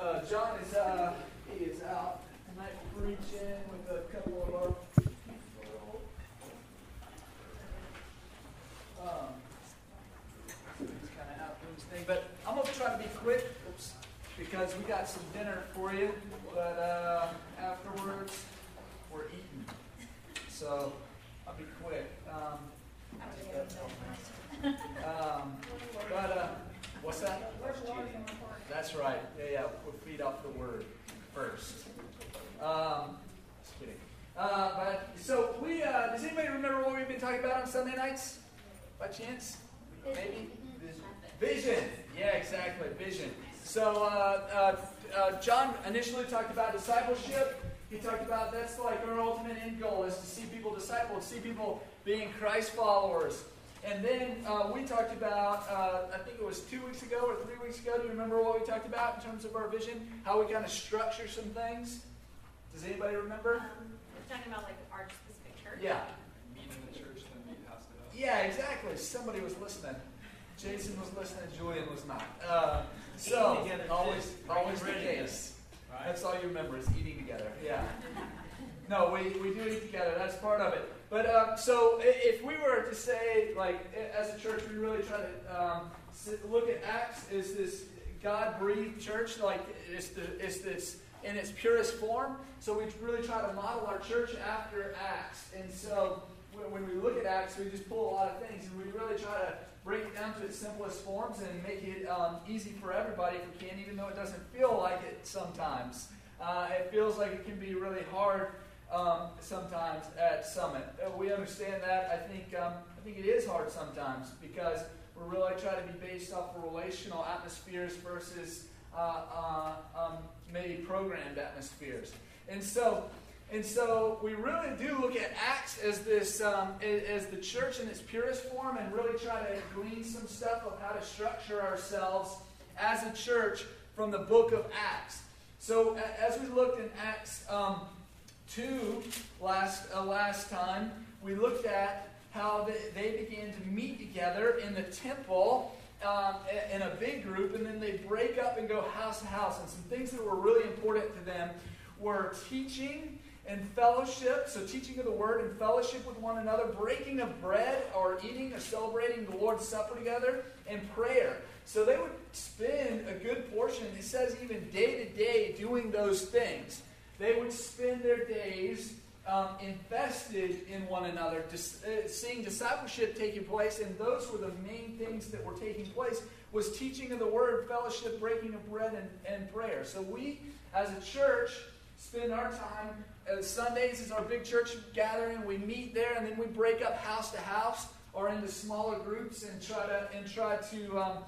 uh, John is uh, he is out tonight preaching with a couple of our people. Um, he's kind of out doing his thing, but I'm gonna try to be quick oops, because we got some dinner for you. But uh, afterwards, we're eating, so I'll be quick. Um, um, but uh, what's that? That's right. Yeah, yeah. Feed off the word first. Um, just kidding. Uh, but so we. Uh, does anybody remember what we've been talking about on Sunday nights? By chance? Maybe. Vision. Yeah, exactly. Vision. So uh, uh, uh, John initially talked about discipleship. He talked about that's like our ultimate end goal is to see people discipled, see people being Christ followers. And then uh, we talked about, uh, I think it was two weeks ago or three weeks ago. Do you remember what we talked about in terms of our vision? How we kind of structure some things? Does anybody remember? Um, we're talking about like our specific church. Yeah. Meet in the church, then meet house to house. Yeah, exactly. Somebody was listening. Jason was listening. Julian was not. Uh, so Eating together, always, always the case. Right? That's all you remember is eating together. Yeah. No, we, we do eat together. That's part of it. But um, so if we were to say, like, as a church, we really try to um, look at Acts as this God breathed church, like it's, the, it's this in its purest form. So we really try to model our church after Acts. And so when, when we look at Acts, we just pull a lot of things and we really try to break it down to its simplest forms and make it um, easy for everybody if we can, even though it doesn't feel like it sometimes. Uh, it feels like it can be really hard um, sometimes at Summit. Uh, we understand that. I think um, I think it is hard sometimes because we're really trying to be based off of relational atmospheres versus uh, uh, um, maybe programmed atmospheres. And so, and so we really do look at Acts as this um, as the church in its purest form, and really try to glean some stuff of how to structure ourselves as a church from the book of Acts. So as we looked in Acts um, two last uh, last time, we looked at how they, began to meet together in the temple um, in a big group, and then they break up and go house to house. And some things that were really important to them were teaching and fellowship. So teaching of the word and fellowship with one another, breaking of bread or eating or celebrating the Lord's Supper together, and prayer. So they would spend a good portion, it says even day to day, doing those things. They would spend their days um, invested in one another, dis- uh, seeing discipleship taking place, and those were the main things that were taking place was teaching of the word, fellowship, breaking of bread, and, and prayer. So we, as a church, spend our time. Uh, Sundays is our big church gathering. We meet there, and then we break up house to house or into smaller groups and try to and try to um,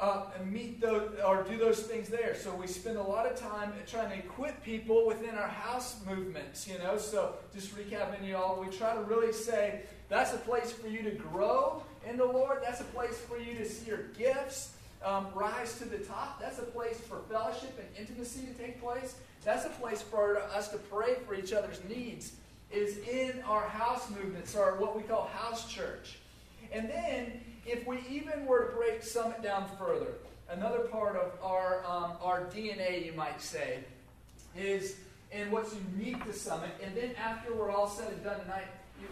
uh, and meet those or do those things there. So we spend a lot of time trying to equip people within our house movements. You know, so just recapping you all, we try to really say that's a place for you to grow in the Lord. That's a place for you to see your gifts um, rise to the top. That's a place for fellowship and intimacy to take place. That's a place for us to pray for each other's needs. Is in our house movements or what we call house church. And then, if we even were to break Summit down further, another part of our, um, our DNA, you might say, is in what's unique to Summit. And then, after we're all said and done tonight, you,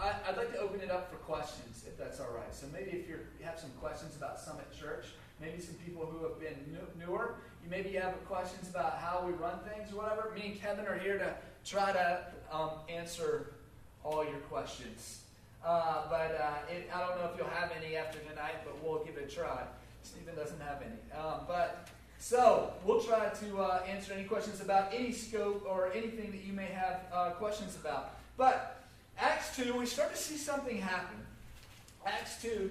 I, I'd like to open it up for questions, if that's all right. So, maybe if you have some questions about Summit Church, maybe some people who have been new, newer, you maybe you have questions about how we run things or whatever. Me and Kevin are here to try to um, answer all your questions. Uh, but uh, it, I don't know if you'll have any after tonight, but we'll give it a try. Stephen doesn't have any. Um, but so we'll try to uh, answer any questions about any scope or anything that you may have uh, questions about. But Acts 2, we start to see something happen. Acts 2,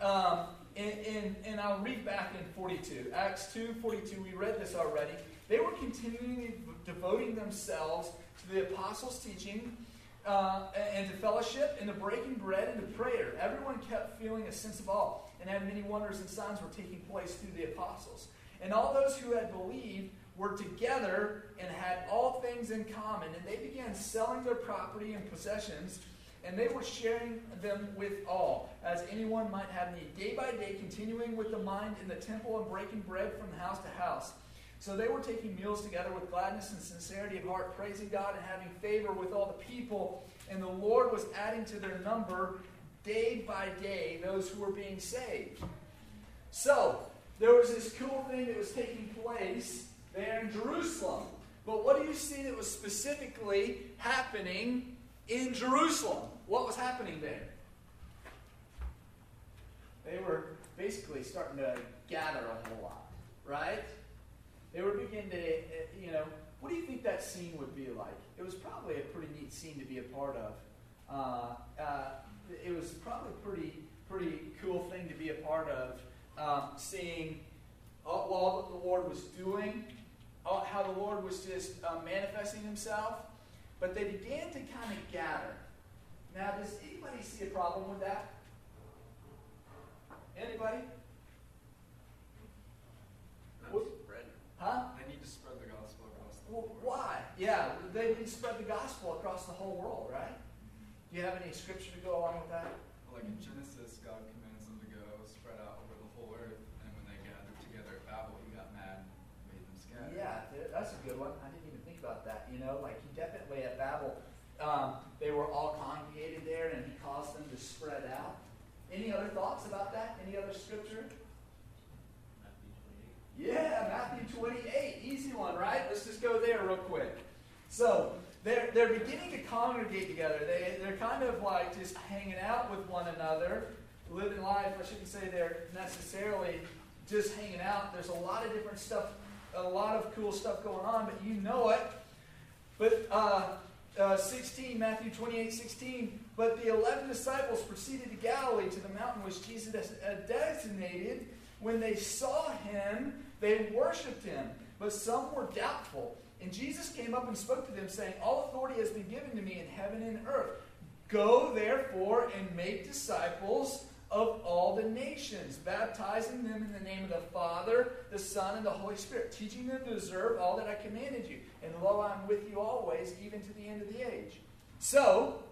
um, and, and, and I'll read back in 42. Acts 2 42, we read this already. They were continually devoting themselves to the apostles' teaching uh, and to fellowship and to breaking bread and to prayer. Everyone kept feeling a sense of awe, and had many wonders and signs were taking place through the apostles. And all those who had believed were together and had all things in common, and they began selling their property and possessions, and they were sharing them with all, as anyone might have need. Day by day, continuing with the mind in the temple and breaking bread from house to house. So they were taking meals together with gladness and sincerity of heart, praising God and having favor with all the people. And the Lord was adding to their number day by day those who were being saved. So there was this cool thing that was taking place there in Jerusalem. But what do you see that was specifically happening in Jerusalem? What was happening there? They were basically starting to gather a whole lot, right? They were beginning to, you know, what do you think that scene would be like? It was probably a pretty neat scene to be a part of. Uh, uh, it was probably a pretty, pretty cool thing to be a part of, um, seeing all, all, that the Lord was doing, all, how the Lord was just uh, manifesting Himself. But they began to kind of gather. Now, does anybody see a problem with that? Anybody? spread. Huh? They need to spread the gospel across the Well, world. why? Yeah, they didn't spread the gospel across the whole world, right? Do you have any scripture to go along with that? Like in Genesis, God commands them to go spread out over the whole earth, and when they gathered together at Babel, he got mad and made them scatter. Yeah, that's a good one. I didn't even think about that. You know, like he definitely at Babel, um, they were all congregated there, and he caused them to spread out. Any other thoughts about that? Any other scripture? Yeah, Matthew 28. Easy one, right? Let's just go there real quick. So, they're, they're beginning to congregate together. They, they're kind of like just hanging out with one another, living life. I shouldn't say they're necessarily just hanging out. There's a lot of different stuff, a lot of cool stuff going on, but you know it. But uh, uh, 16, Matthew 28, 16. But the 11 disciples proceeded to Galilee to the mountain which Jesus had designated. When they saw him, they worshipped him, but some were doubtful. And Jesus came up and spoke to them, saying, All authority has been given to me in heaven and earth. Go, therefore, and make disciples of all the nations, baptizing them in the name of the Father, the Son, and the Holy Spirit, teaching them to observe all that I commanded you. And lo, I'm with you always, even to the end of the age. So,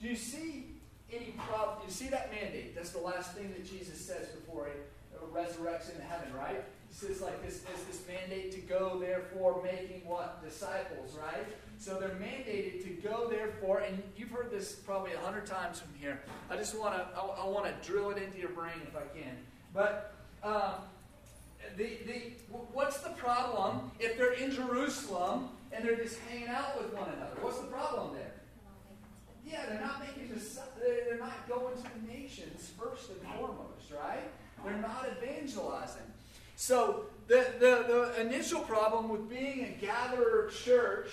do you see any problem? You see that mandate? That's the last thing that Jesus says before he resurrects in heaven, right? Says like this, is this mandate to go, therefore, making what? Disciples, right? So they're mandated to go, therefore, and you've heard this probably a hundred times from here. I just want to, I, I want to drill it into your brain if I can. But um, the, the, what's the problem if they're in Jerusalem and they're just hanging out with one another? What's the problem there? Yeah, they're not making this, they're not going to the nations first and foremost, right? They're not evangelizing. So the, the, the initial problem with being a gatherer church,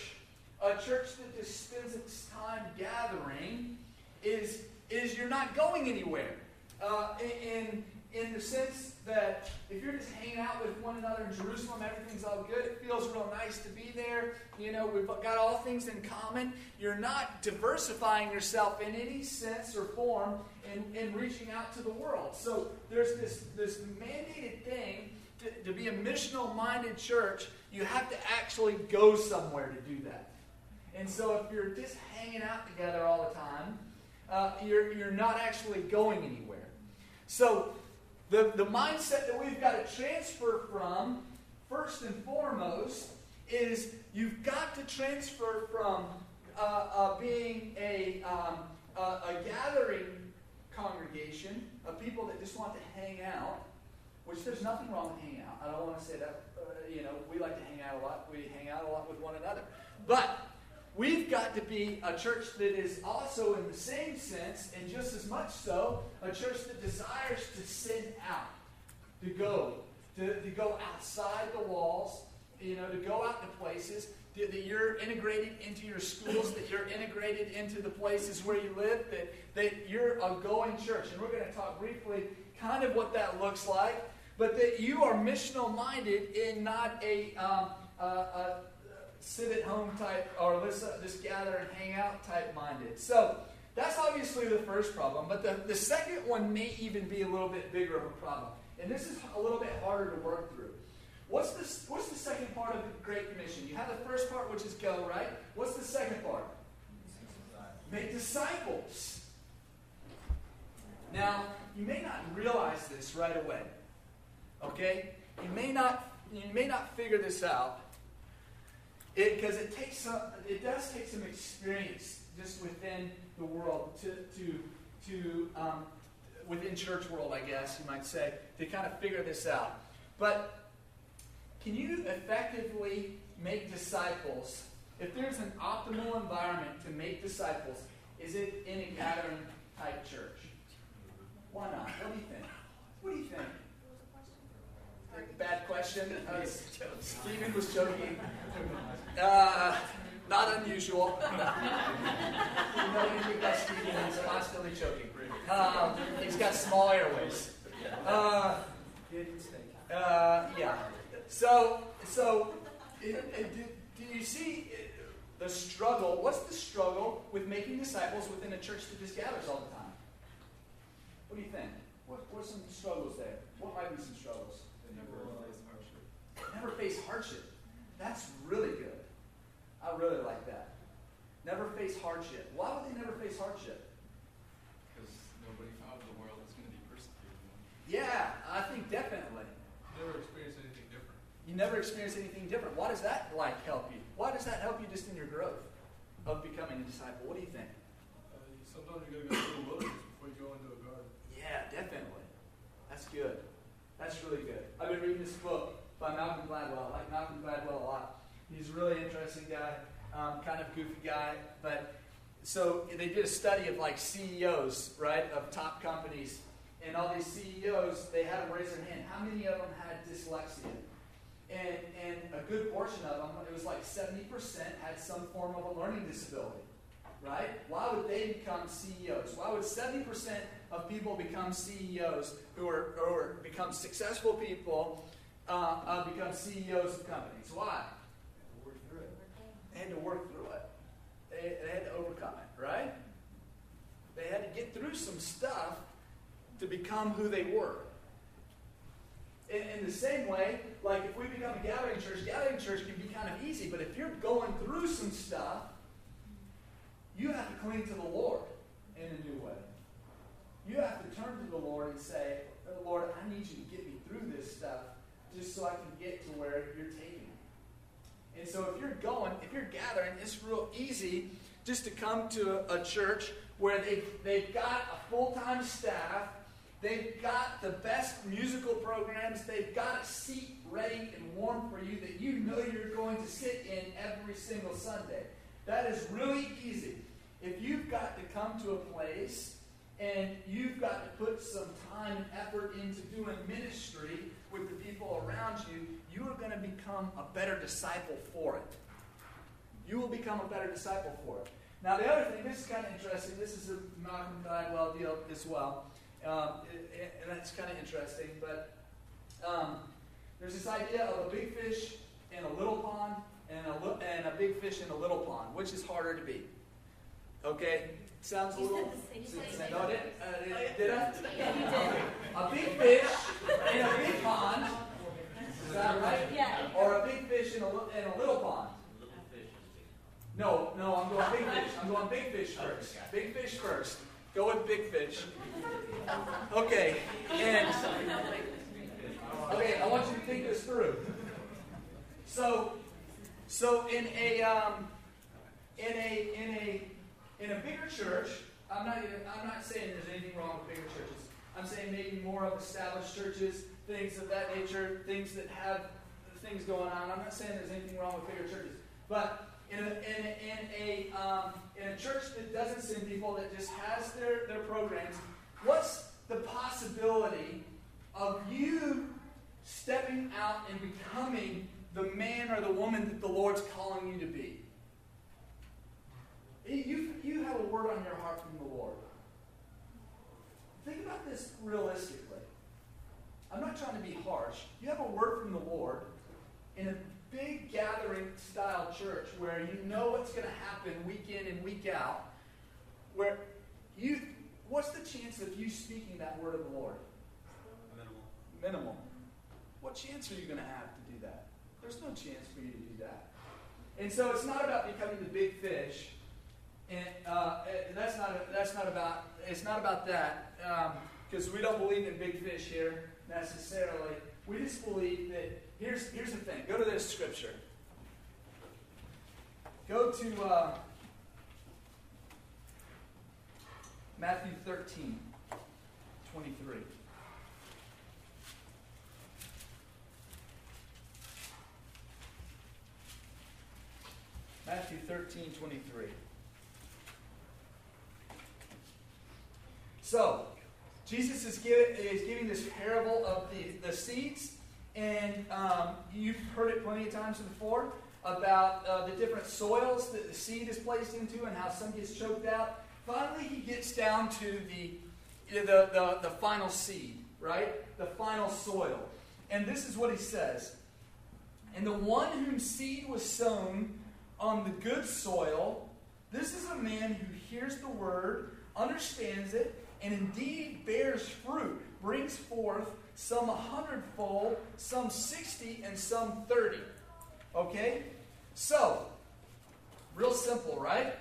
a church that just spends its time gathering, is, is you're not going anywhere. Uh, in, in the sense that if you're just hanging out with one another in Jerusalem, everything's all good. It feels real nice to be there. You know, we've got all things in common. You're not diversifying yourself in any sense or form in, in reaching out to the world. So there's this, this mandated thing to, to be a missional minded church. You have to actually go somewhere to do that. And so if you're just hanging out together all the time, uh, you're, you're not actually going anywhere. So the, the mindset that we've got to transfer from, first and foremost, is you've got to transfer from uh, uh, being a, um, a, a gathering congregation of people that just want to hang out, which there's nothing wrong with hanging out. I don't want to say that, uh, you know, we like to hang out a lot. We hang out a lot with one another. But we've got to be a church that is also, in the same sense, and just as much so, a church that desires to send out, to go, to, to go outside the walls, you know, to go out to places, that, that you're integrated into your schools, that you're integrated into the places where you live, that, that you're a going church. And we're going to talk briefly kind of what that looks like, but that you are missional minded in not a, um, a, a sit at home type or let's just gather and hang out type minded. So that's obviously the first problem. But the, the second one may even be a little bit bigger of a problem. And this is a little bit harder to work through. What's the, what's the second part of the Great Commission? You have the first part, which is go, right? What's the second part? Make disciples. Now, you may not realize this right away. Okay? You may not you may not figure this out, because it, it, takes some, it does take some experience just within the world to, to, to um, within church world, I guess you might say, to kind of figure this out. But can you effectively make disciples? If there's an optimal environment to make disciples, is it in a gathering type church? Why not? What do you think? What do you think? Bad question. Uh, Stephen was joking. Uh, not unusual. you know anything about Stephen? He's constantly choking. Um, he's got small airways. Uh, uh, yeah. So, so it, it, do, do you see the struggle? What's the struggle with making disciples within a church that just gathers all the time? What do you think? What, what are some struggles there? What might be some struggles? Never face hardship. Never face hardship. That's really good. I really like that. Never face hardship. Why would they never face hardship? Because nobody out of the world is going to be persecuted. Yeah, I think definitely. You never experience anything different. You never experience anything different. Why does that like help you? Why does that help you just in your growth of becoming a disciple? What do you think? Uh, sometimes you gotta go through the wilderness before you go into a garden. Yeah, definitely. That's good. That's really good. I've been reading this book by Malcolm Gladwell. I like Malcolm Gladwell a lot. He's a really interesting guy, um, kind of goofy guy. But so they did a study of like CEOs, right, of top companies. And all these CEOs, they had them raise their hand. How many of them had dyslexia? And, and a good portion of them, it was like 70%, had some form of a learning disability. Right? Why would they become CEOs? Why would 70% of people become CEOs who are, or become successful people uh, uh, become CEOs of companies? Why? They had to work through it. They, they had to overcome it, right? They had to get through some stuff to become who they were. In, in, the same way, like if we become a gathering church, gathering church can be kind of easy, but if you're going through some stuff, you have to cling to the Lord in a new way. You have to turn to the Lord and say, Lord, I need you to get me through this stuff just so I can get to where you're taking me. And so if you're going, if you're gathering, it's real easy just to come to a, a church where they've, they've got a full time staff, they've got the best musical programs, they've got a seat ready and warm for you that you know you're going to sit in every single Sunday. That is really easy. If you've got to come to a place and you've got to put some time and effort into doing ministry with the people around you, you are going to become a better disciple for it. You will become a better disciple for it. Now, the other thing, this is kind of interesting. This is a Malcolm Gladwell deal as well. Um, and that's kind of interesting. But um, there's this idea of a big fish in a little pond and a, and a big fish in a little pond. Which is harder to be? Okay? Sounds a little. No, did, uh, did I? A big fish in a big pond. Is that right? Yeah. Or a big fish in a, in a little pond. No, no, I'm going big fish. I'm going big fish first. Big fish first. Go with big fish. Okay, and okay, I want you to think this through. So, so in a um, in a in a in a bigger church, I'm not even, I'm not saying there's anything wrong with bigger churches. I'm saying maybe more of established churches, things of that nature, things that have things going on. I'm not saying there's anything wrong with bigger churches, but in a, in a, in a, um, in a church that doesn't send people, that just has their, their programs, what's the possibility of you stepping out and becoming the man or the woman that the Lord's calling you to be? You, you have a word on your heart from the Lord. Think about this realistically. I'm not trying to be harsh. You have a word from the Lord in a big gathering style church where you know what's going to happen week in and week out. Where you, what's the chance of you speaking that word of the Lord? Minimal. Minimal. What chance are you going to have to do that? There's no chance for you to do that. And so it's not about becoming the big fish and uh, that's not that's not about it's not about that because um, we don't believe in big fish here necessarily. We just believe that here's here's the thing. Go to this scripture. Go to uh, Matthew 13, 23. Matthew 13, 23. So, Jesus is, give, is giving this parable of the, the seeds, and um, you've heard it plenty of times before about uh, the different soils that the seed is placed into and how some gets choked out. Finally, he gets down to the, the, the, the final seed, right? The final soil. And this is what he says And the one whom seed was sown on the good soil, this is a man who hears the word, understands it, and indeed bears fruit, brings forth some a hundredfold, some sixty, and some thirty. Okay? So, real simple, right?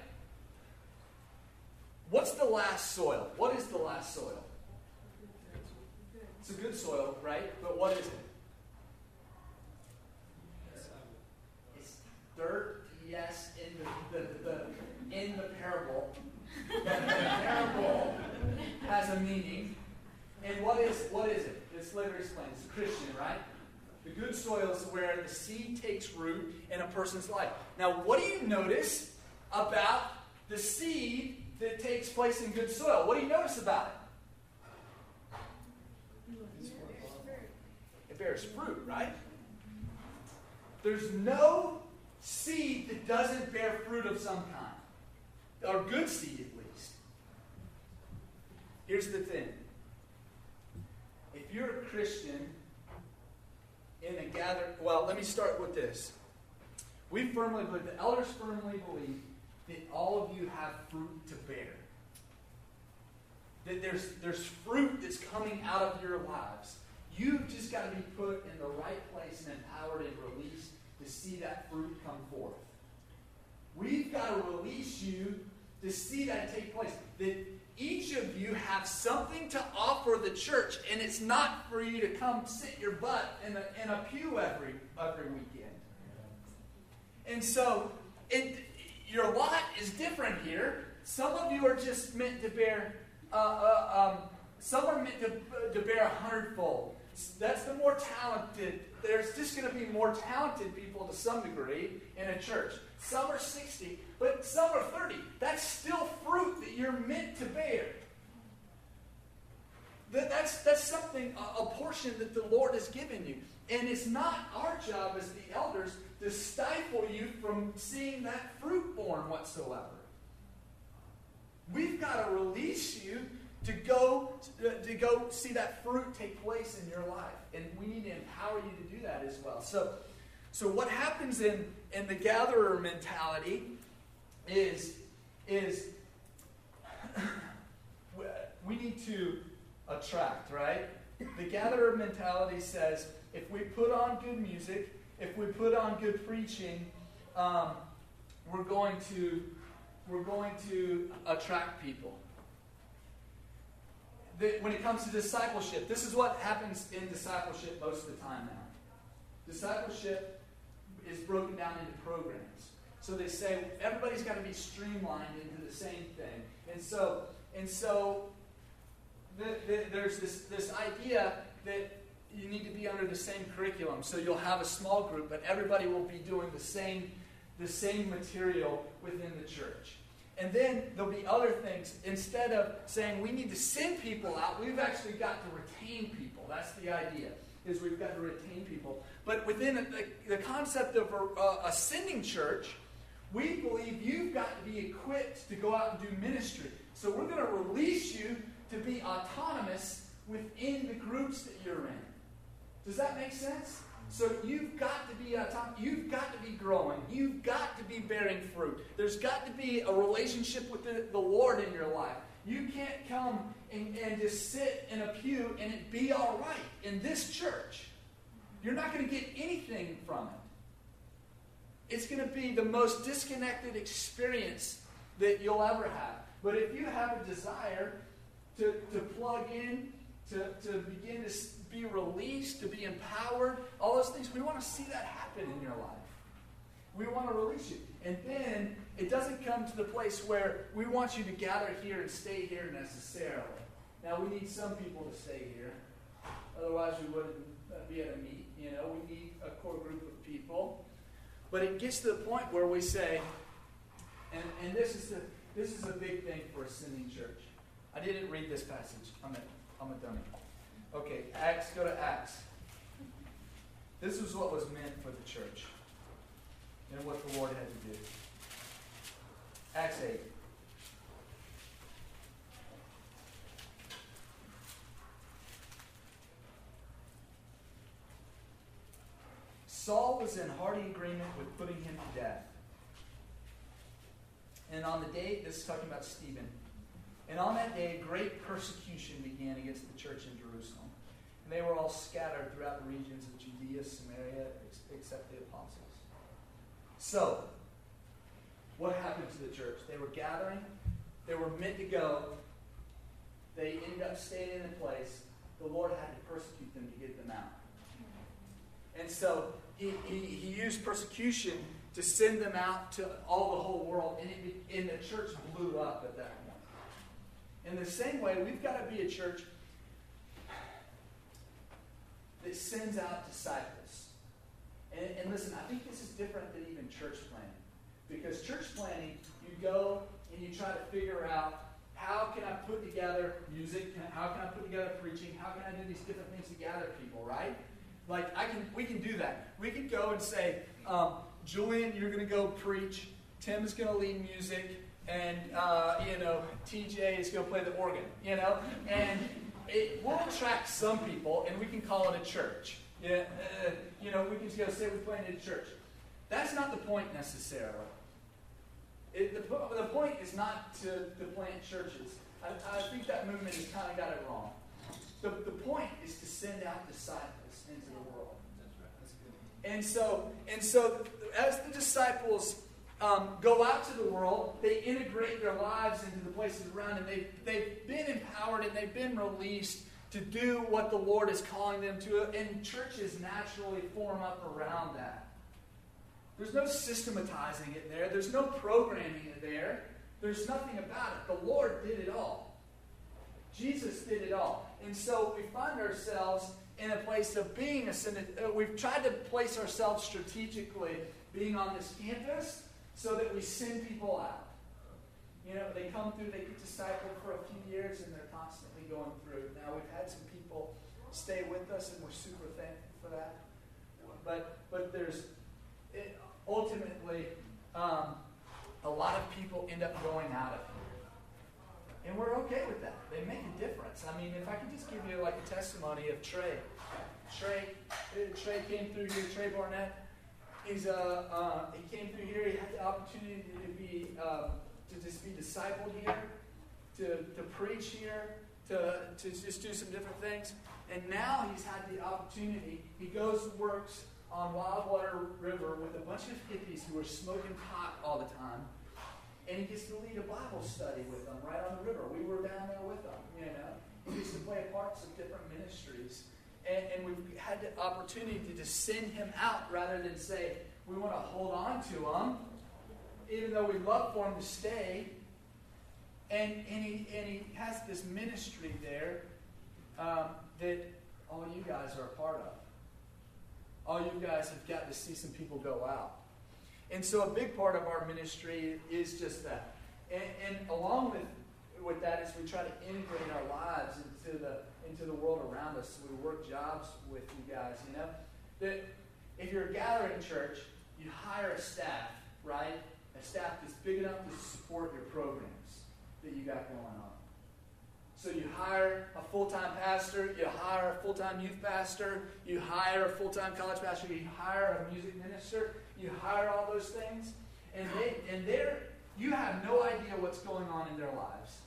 What's the last soil? What is the last soil? It's a good soil, right? But what is it? It's dirt, yes, in the, the, the in the parable. Parable has a meaning. And what is what is it? It's later explained. It's a Christian, right? The good soil is where the seed takes root in a person's life. Now, what do you notice about the seed that takes place in good soil? What do you notice about it? It bears fruit, right? There's no seed that doesn't bear fruit of some kind, or good seed. Here's the thing if you're a Christian in a gather, well, let me start with this. We firmly believe, the elders firmly believe that all of you have fruit to bear. That there's, there's fruit that's coming out of your lives. You've just got to be put in the right place and empowered and released to see that fruit come forth. We've got to release you to see that take place. That each of you have something to offer the church, and it's not for you to come sit your butt in a, in a pew every, every weekend. And so, it, your lot is different here. Some of you are just meant to bear, uh, uh, um, some are meant to, to bear a hundredfold. That's the more talented. There's just going to be more talented people to some degree in a church. Some are 60, but some are 30. That's still fruit that you're meant to bear. That, that's, that's something, a, a portion that the Lord has given you. And it's not our job as the elders to stifle you from seeing that fruit born whatsoever. We've got to release you to go to go see that fruit take place in your life, and we need to empower you to do that as well. So, so what happens in in the gatherer mentality is is we need to attract, right? The gatherer mentality says if we put on good music, if we put on good preaching, um, we're going to we're going to attract people. The, when it comes to discipleship, this is what happens in discipleship most of the time now. Discipleship is broken down into programs. So they say everybody's got to be streamlined into the same thing. And so, and so the, the, there's this, this idea that you need to be under the same curriculum. So you'll have a small group, but everybody will be doing the same, the same material within the church. And then there'll be other things. Instead of saying we need to send people out, we've actually got to retain people. That's the idea, is we've got to retain people. But within the, the concept of a, a sending church, we believe you've got to be equipped to go out and do ministry. So we're going to release you to be autonomous within the groups that you're in. Does that make sense? So you've got to be autonomous. You've got to be growing. You've got to be bearing fruit. There's got to be a relationship with the, the Lord in your life. You can't come and, and just sit in a pew and it be all right in this church. You're not going to get anything from it. It's going to be the most disconnected experience that you'll ever have. But if you have a desire to, to plug in, to, to begin to be released, to be empowered, all those things. We want to see that happen in your life. We want to release you. And then it doesn't come to the place where we want you to gather here and stay here necessarily. Now, we need some people to stay here. Otherwise, we wouldn't uh, be at a meet. You know, we need a core group of people. But it gets to the point where we say, and, and this is the this is a big thing for a sending church. I didn't read this passage. I'm a, I'm a dummy. Okay, Acts, go to Acts. This is what was meant for the church and what the Lord had to do. Acts 8. Saul was in hearty agreement with putting him to death. And on the day, this is talking about Stephen, and on that day, great persecution began against the church in Jerusalem. And they were all scattered throughout the regions of Judea, Samaria, except the apostles. So, what happened to the church? They were gathering, they were meant to go, they ended up staying in a place. The Lord had to persecute them to get them out. And so he, he, he used persecution to send them out to all the whole world, and, and the church blew up at that point. In the same way, we've got to be a church that sends out disciples. And, and listen, I think this is different than even church planting. Because church planting, you go and you try to figure out how can I put together music? How can I put together preaching? How can I do these different things to gather people, right? Like I can, we can do that. We can go and say, um, Julian, you're going to go preach. Tim is going to lead music, and uh, you know TJ is going to play the organ. You know, and it will attract some people, and we can call it a church. Yeah, uh, you know, we can just go say we planted a church. That's not the point necessarily. It, the, the point is not to, to plant churches. I, I think that movement has kind of got it wrong. The, the point is to send out disciples into the world. And so, and so, as the disciples um, go out to the world, they integrate their lives into the places around, and they've, they've been empowered and they've been released to do what the Lord is calling them to, and churches naturally form up around that. There's no systematizing it there, there's no programming it there, there's nothing about it. The Lord did it all. Jesus did it all. And so we find ourselves in a place of being ascended. Uh, we've tried to place ourselves strategically being on this campus so that we send people out. You know, they come through, they get discipled for a few years, and they're constantly going through. Now, we've had some people stay with us, and we're super thankful for that. But, but there's it, ultimately um, a lot of people end up going out of here. And we're okay with that. They make a difference. I mean, if I could just give you like a testimony of Trey. Trey, Trey came through here. Trey Barnett. He's uh, uh, he came through here. He had the opportunity to be uh, to just be discipled here, to, to preach here, to, to just do some different things. And now he's had the opportunity. He goes and works on Wildwater River with a bunch of hippies who are smoking pot all the time and he gets to lead a Bible study with them right on the river. We were down there with them, you know. He gets to play parts of different ministries. And, and we've had the opportunity to just send him out rather than say, we want to hold on to him, even though we love for him to stay. And, and, he, and he has this ministry there um, that all you guys are a part of. All you guys have got to see some people go out. And so a big part of our ministry is just that. And, and along with, with that is we try to integrate our lives into the, into the world around us. So we work jobs with you guys, you know. That if you're a gathering church, you hire a staff, right? A staff that's big enough to support your programs that you got going on. So you hire a full-time pastor, you hire a full-time youth pastor, you hire a full-time college pastor, you hire a music minister, you hire all those things, and they and they're you have no idea what's going on in their lives.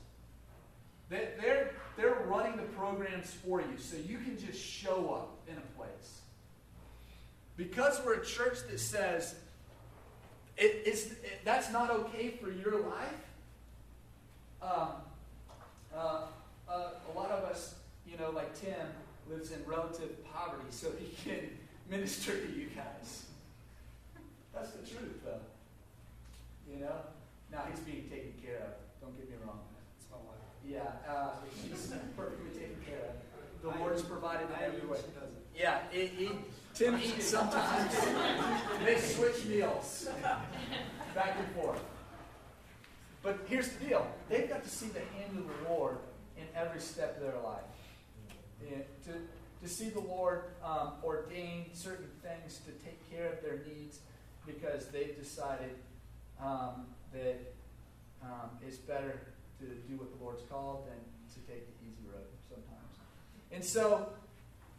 They, they're they're running the programs for you, so you can just show up in a place. Because we're a church that says it, it's it, that's not okay for your life. Um, uh, uh, a lot of us, you know, like Tim, lives in relative poverty so he can minister to you guys. That's the truth, though. You know? Now he's being taken care of. Don't get me wrong. It's my wife. Yeah, uh, she's perfectly taken care of. The Lord has provided in every way. She doesn't. Yeah, it, it, Tim eats sometimes. they switch meals back and forth. But here's the deal they've got to see the hand of the Lord in every step of their life. Yeah, to, to see the Lord um, ordain certain things to take care of their needs because they've decided um, that um, it's better to do what the Lord's called than to take the easy road sometimes. And so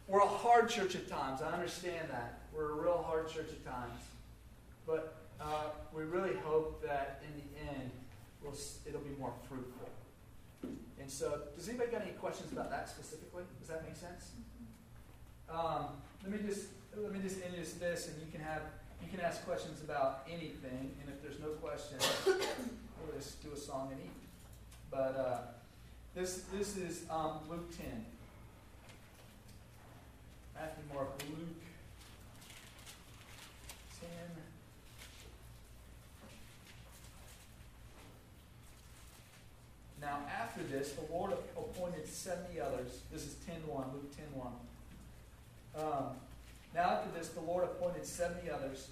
we're a hard church at times. I understand that. We're a real hard church at times. But uh, we really hope that in the end, we'll, it'll be more fruitful. And so, does anybody got any questions about that specifically? Does that make sense? Um, let me just let me just end just this, and you can have you can ask questions about anything. And if there's no questions, we'll just do a song and eat. But uh, this this is um, Luke ten. Matthew, Mark, Luke 10. Now, after this, the Lord appointed 70 others. This is 10.1, Luke 10.1. Um, now, after this, the Lord appointed 70 others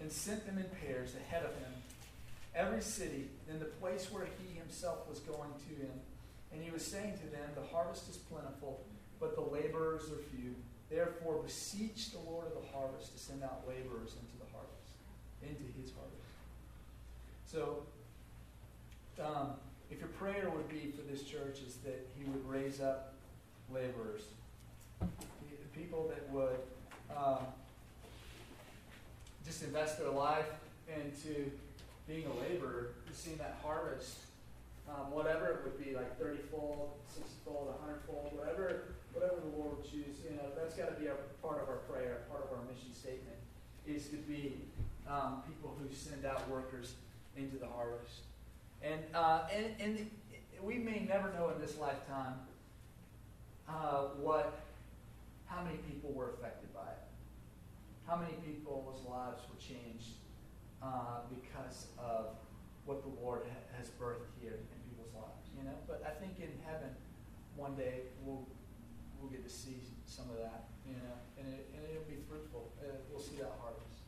and sent them in pairs ahead of him, every city, in the place where he himself was going to him. And he was saying to them, The harvest is plentiful, but the laborers are few. Therefore, beseech the Lord of the harvest to send out laborers into the harvest, into his harvest. So, um, if your prayer would be for this church is that he would raise up laborers, people that would um, just invest their life into being a laborer, seeing that harvest, um, whatever it would be, like 30 fold, 60 fold, 100 fold, whatever whatever the Lord would choose, you know, that's got to be a part of our prayer, part of our mission statement, is to be um, people who send out workers into the harvest. And, uh, and, and we may never know in this lifetime uh, what, how many people were affected by it. How many people's lives were changed uh, because of what the Lord ha- has birthed here in people's lives, you know? But I think in heaven, one day, we'll we'll get to see some of that, you know, and, it, and it'll be fruitful. Uh, we'll see that harvest.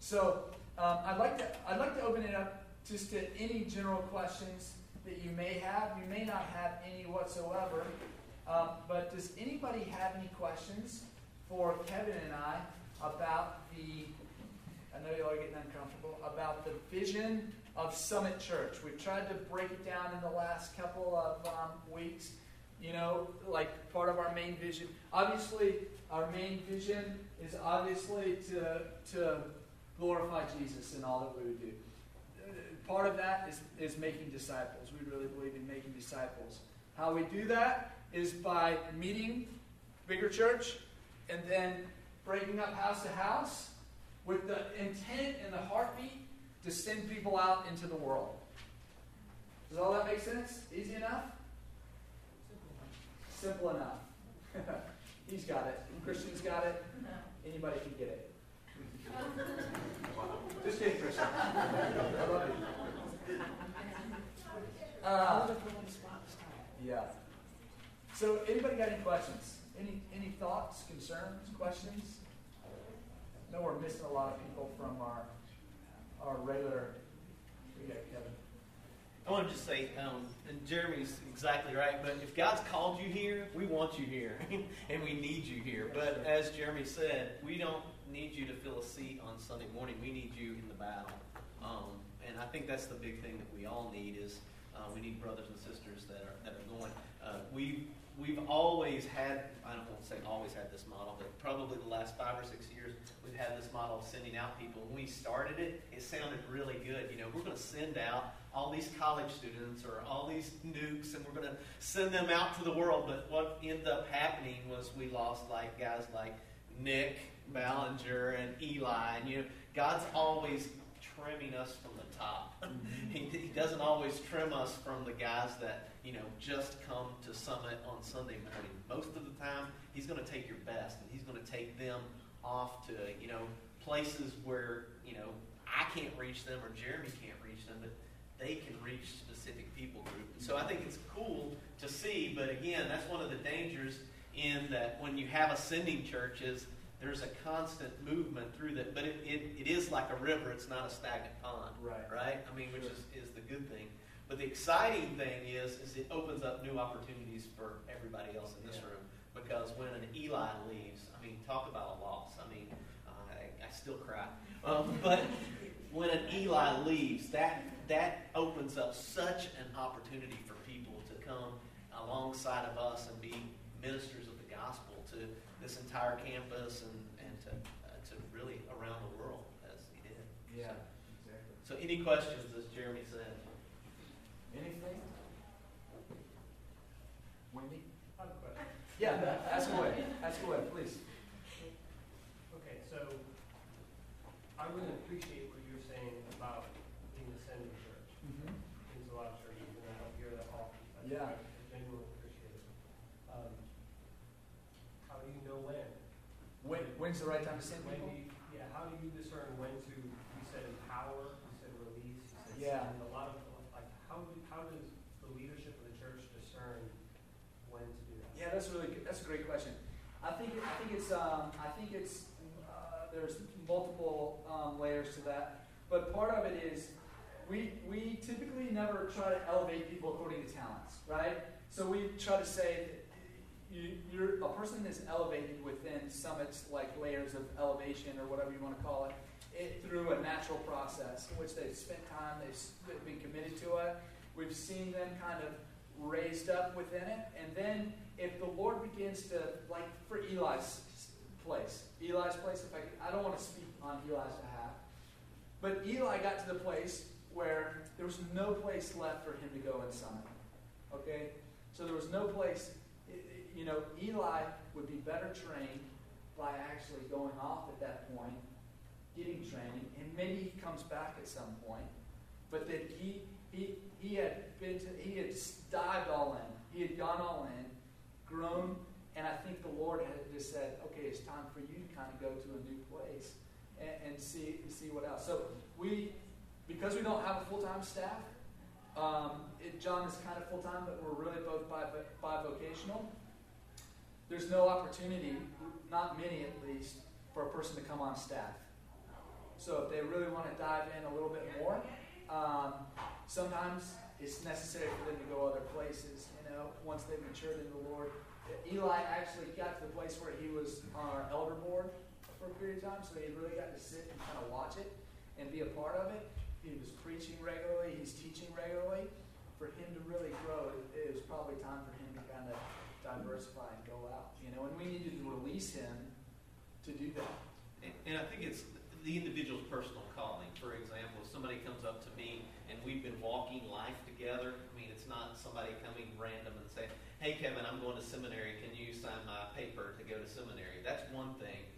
So um, I'd like to I'd like to open it up just to any general questions that you may have. You may not have any whatsoever, um, but does anybody have any questions for Kevin and I about the? I know you all are getting uncomfortable about the vision of Summit Church. We've tried to break it down in the last couple of um, weeks you know, like part of our main vision. Obviously, our main vision is obviously to, to glorify Jesus in all that we would do. Part of that is, is making disciples. We really believe in making disciples. How we do that is by meeting bigger church and then breaking up house to house with the intent and the heartbeat to send people out into the world. Does all that make sense? Easy enough? Simple enough. He's got it. Christian's got it. Anybody can get it. Just kidding, Christian. I love you. Uh, yeah. So, anybody got any questions? Any any thoughts, concerns, questions? I know we're missing a lot of people from our our regular. Got Kevin. I want to just say, um, and Jeremy's exactly right, but if God's called you here, we want you here, and we need you here. But as Jeremy said, we don't need you to fill a seat on Sunday morning. We need you in the battle. Um, and I think that's the big thing that we all need is uh, we need brothers and sisters that are, that are going. Uh, we we've always had, I don't want to say always had this model, but probably the last five or six years, we've had this model of sending out people. When we started it, it sounded really good. You know, we're going to send out all these college students or all these nukes and we're going to send them out to the world. But what ended up happening was we lost like guys like Nick Ballinger and Eli. And, you know, God's always trimming us from the top. Mm-hmm. he, he doesn't always trim us from the guys that you know just come to Summit on Sunday morning. Most of the time, he's going to take your best, and he's going to take them off to you know places where you know I can't reach them or Jeremy can't reach them, but they can reach specific people groups. So I think it's cool to see, but again, that's one of the dangers in that when you have a sending churches, there's a constant movement through that. But it, it, it is like a river, it's not a stagnant pond. Right. Right? I mean, which is, is the good thing. But the exciting thing is, is it opens up new opportunities for everybody else in this Yeah. room. Because when an Eli leaves, mean, talk about a loss. I mean, I, I still cry. Um, but when an Eli leaves, that that opens up such an opportunity for people to come alongside of us and be ministers of the gospel to this entire campus and, and to, uh, to really around the world as he did. Yeah, exactly. So, any questions, as Jeremy said? Anything? Wendy? I have a question. Yeah, ask away. Ask away, please. Okay, so I really appreciate what you're saying about being a sending church. Mm-hmm. Means a lot of churches, and I don't hear that often. I Yeah. I genuinely appreciate it. Um, How do you know when? When, when's the right time to send When people? you, yeah, how do you discern when to, you said empower, you said release, you said Yeah. send. A lot of, like, how, do- how does the leadership of the church discern when to do that? Yeah, that's really good. That's a great question. I think I think it's um, I think it's uh, there's multiple um, layers to that, but part of it is we we typically never try to elevate people according to talents, right? So we try to say you, you're a person is elevated within summits like layers of elevation or whatever you want to call it, it through a natural process in which they've spent time, they've been committed to it. We've seen them kind of raised up within it, and then if the Lord begins to, like for Eli's place, Eli's place, if I, I don't want to speak on Eli's behalf, but Eli got to the place where there was no place left for him to go in summit. Okay? So there was no place, you know, Eli would be better trained by actually going off at that point, getting training, and maybe he comes back at some point, but that he, he, he had been to, he had dived all in. He had gone all in, grown, and I think the Lord had said, okay, it's time for you to kind of go to a new place and, and see see what else. So we, because we don't have a full time staff, um, it, John is kind of full time, but we're really both bi- bivocational. There's no opportunity, not many at least, for a person to come on staff. So if they really want to dive in a little bit more, um, sometimes it's necessary for them to go other places. You know, once they've matured in the Lord. Eli actually got to the place where he was on our elder board for a period of time, so he really got to sit and kind of watch it and be a part of it. He was preaching regularly, he's teaching regularly. For him to really grow, it, it was probably time for him to kind of diversify and go out. You know, and we needed to release him to do that. And, and I think it's the individual's personal calling. For example, if somebody comes up to me and we've been walking life together, I mean, it's not somebody coming random and saying, hey, Kevin, I'm going to seminary. Can you sign my paper to go to seminary? That's one thing.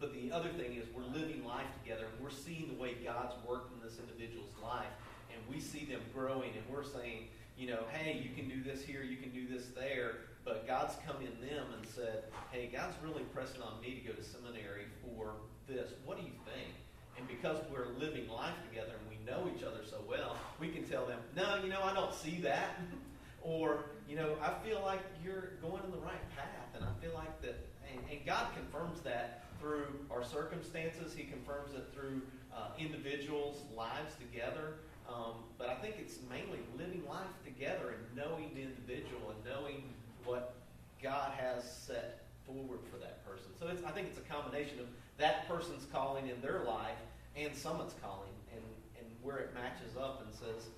But the other thing is we're living life together and we're seeing the way God's worked in this individual's life and we see them growing and we're saying, you know, hey, you can do this here, you can do this there. But God's come in them and said, hey, God's really pressing on me to go to seminary for this. What do you think? And because we're living life together and we know each other so well, we can tell them, no, you know, I don't see that. or, you know, I feel like you're going in the right path. And I feel like that, and, and God confirms that through our circumstances. He confirms it through uh, individuals' lives together. Um, but I think it's mainly living life together and knowing the individual and knowing what God has set forward for that person. So I think it's a combination of that person's calling in their life and someone's calling, and, and where it matches up and says,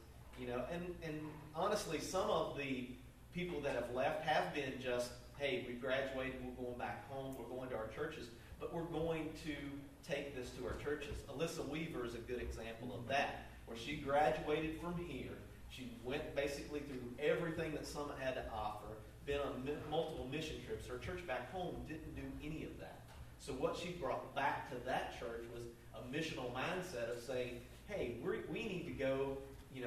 you know, and, and honestly, some of the people that have left have been just, hey, we graduated, we're going back home, we're going to our churches, but we're going to take this to our churches. Alyssa Weaver is a good example of that, where she graduated from here. She went basically through everything that Summit had to offer, been on multiple mission trips. Her church back home didn't do any of that. So what she brought back to that church was a missional mindset of saying, hey, we we need to go,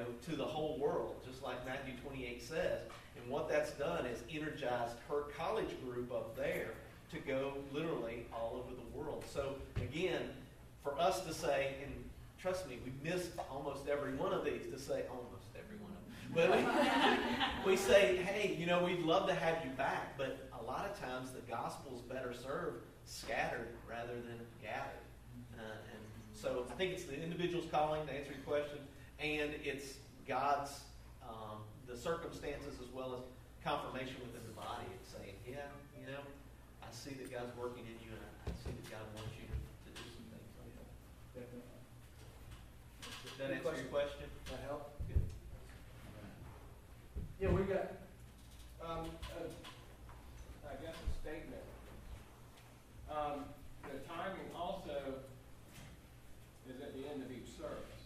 know, to the whole world, just like Matthew 28 says. And what that's done is energized her college group up there to go literally all over the world. So again, for us to say, and trust me, we missed almost every one of these to say almost every one of them. But we, we say, hey, you know, we'd love to have you back, but a lot of times the gospel's better served scattered rather than gathered. Uh, and so I think it's the individual's calling to answer your question, and it's God's, um, the circumstances as well as confirmation within the body and saying, yeah, you know, I see that God's working in you, and I, I see that God wants you to, to do some things like that. Definitely. Did that answer your question? That help? Good. Yeah, we got. Um, uh, I guess a statement. Um, the timing also is at the end of each service.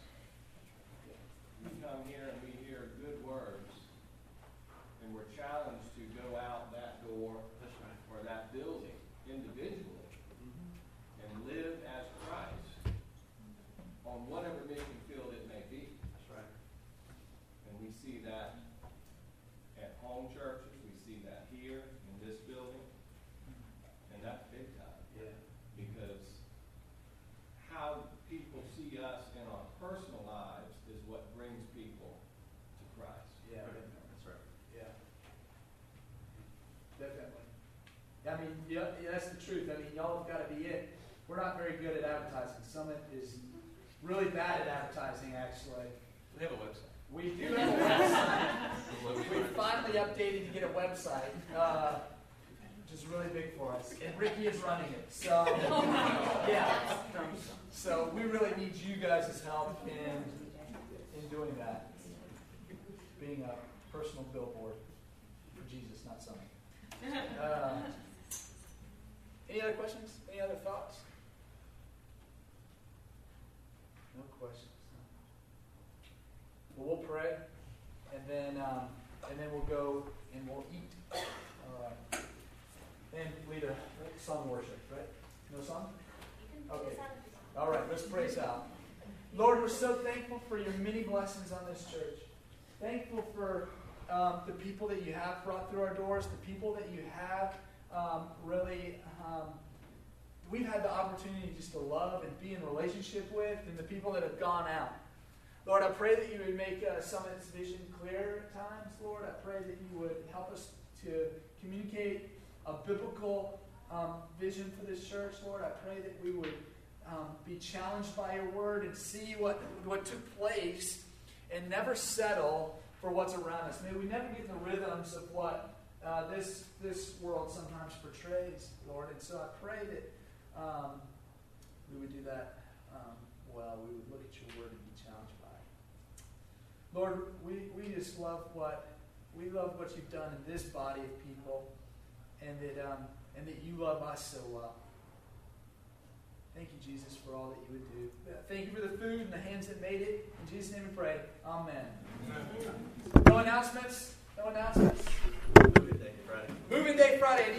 We come here and we hear good words, and we're challenged to go out that door That's right. or that building individually Mm-hmm. and live as Christ on whatever mission field it may be. That's right. And we see that at home churches, we see that here in this building, and that's big time. Yeah. Because how people see us in our personal lives is what brings people to Christ. Yeah. That's right. Yeah. Definitely. I mean, yeah, yeah, that's the truth. I mean, y'all have got to be it. We're not very good at advertising. Summit is really bad at advertising, actually. We have a website. We do have a website. we finally updated to get a website, uh, which is really big for us. And Ricky is running it. So, yeah. So we really need you guys' help in in doing that. Being a personal billboard for Jesus, not Summit. Uh, any other questions? Any other thoughts? No questions. Well, we'll pray, and then um, and then we'll go and we'll eat. Right. And lead a song worship, right? No song? Okay. All right, let's praise out. Lord, we're so thankful for your many blessings on this church. Thankful for um, the people that you have brought through our doors, the people that you have um, really. Um, we've had the opportunity just to love and be in relationship with, and the people that have gone out. Lord, I pray that you would make uh, Summit's vision clear at times, Lord. I pray that you would help us to communicate a biblical um, vision for this church, Lord. I pray that we would um, be challenged by your word and see what, what took place and never settle for what's around us. May we never get the rhythms of what uh, this, this world sometimes portrays, Lord. And so I pray that um, we would do that um, well. We would look at your word and be challenged by it. Lord, we, we just love what we love what you've done in this body of people, and that um, and that you love us so well. Thank you, Jesus, for all that you would do. Thank you for the food and the hands that made it. In Jesus' name we pray. Amen. No announcements? No announcements? Moving Day Friday.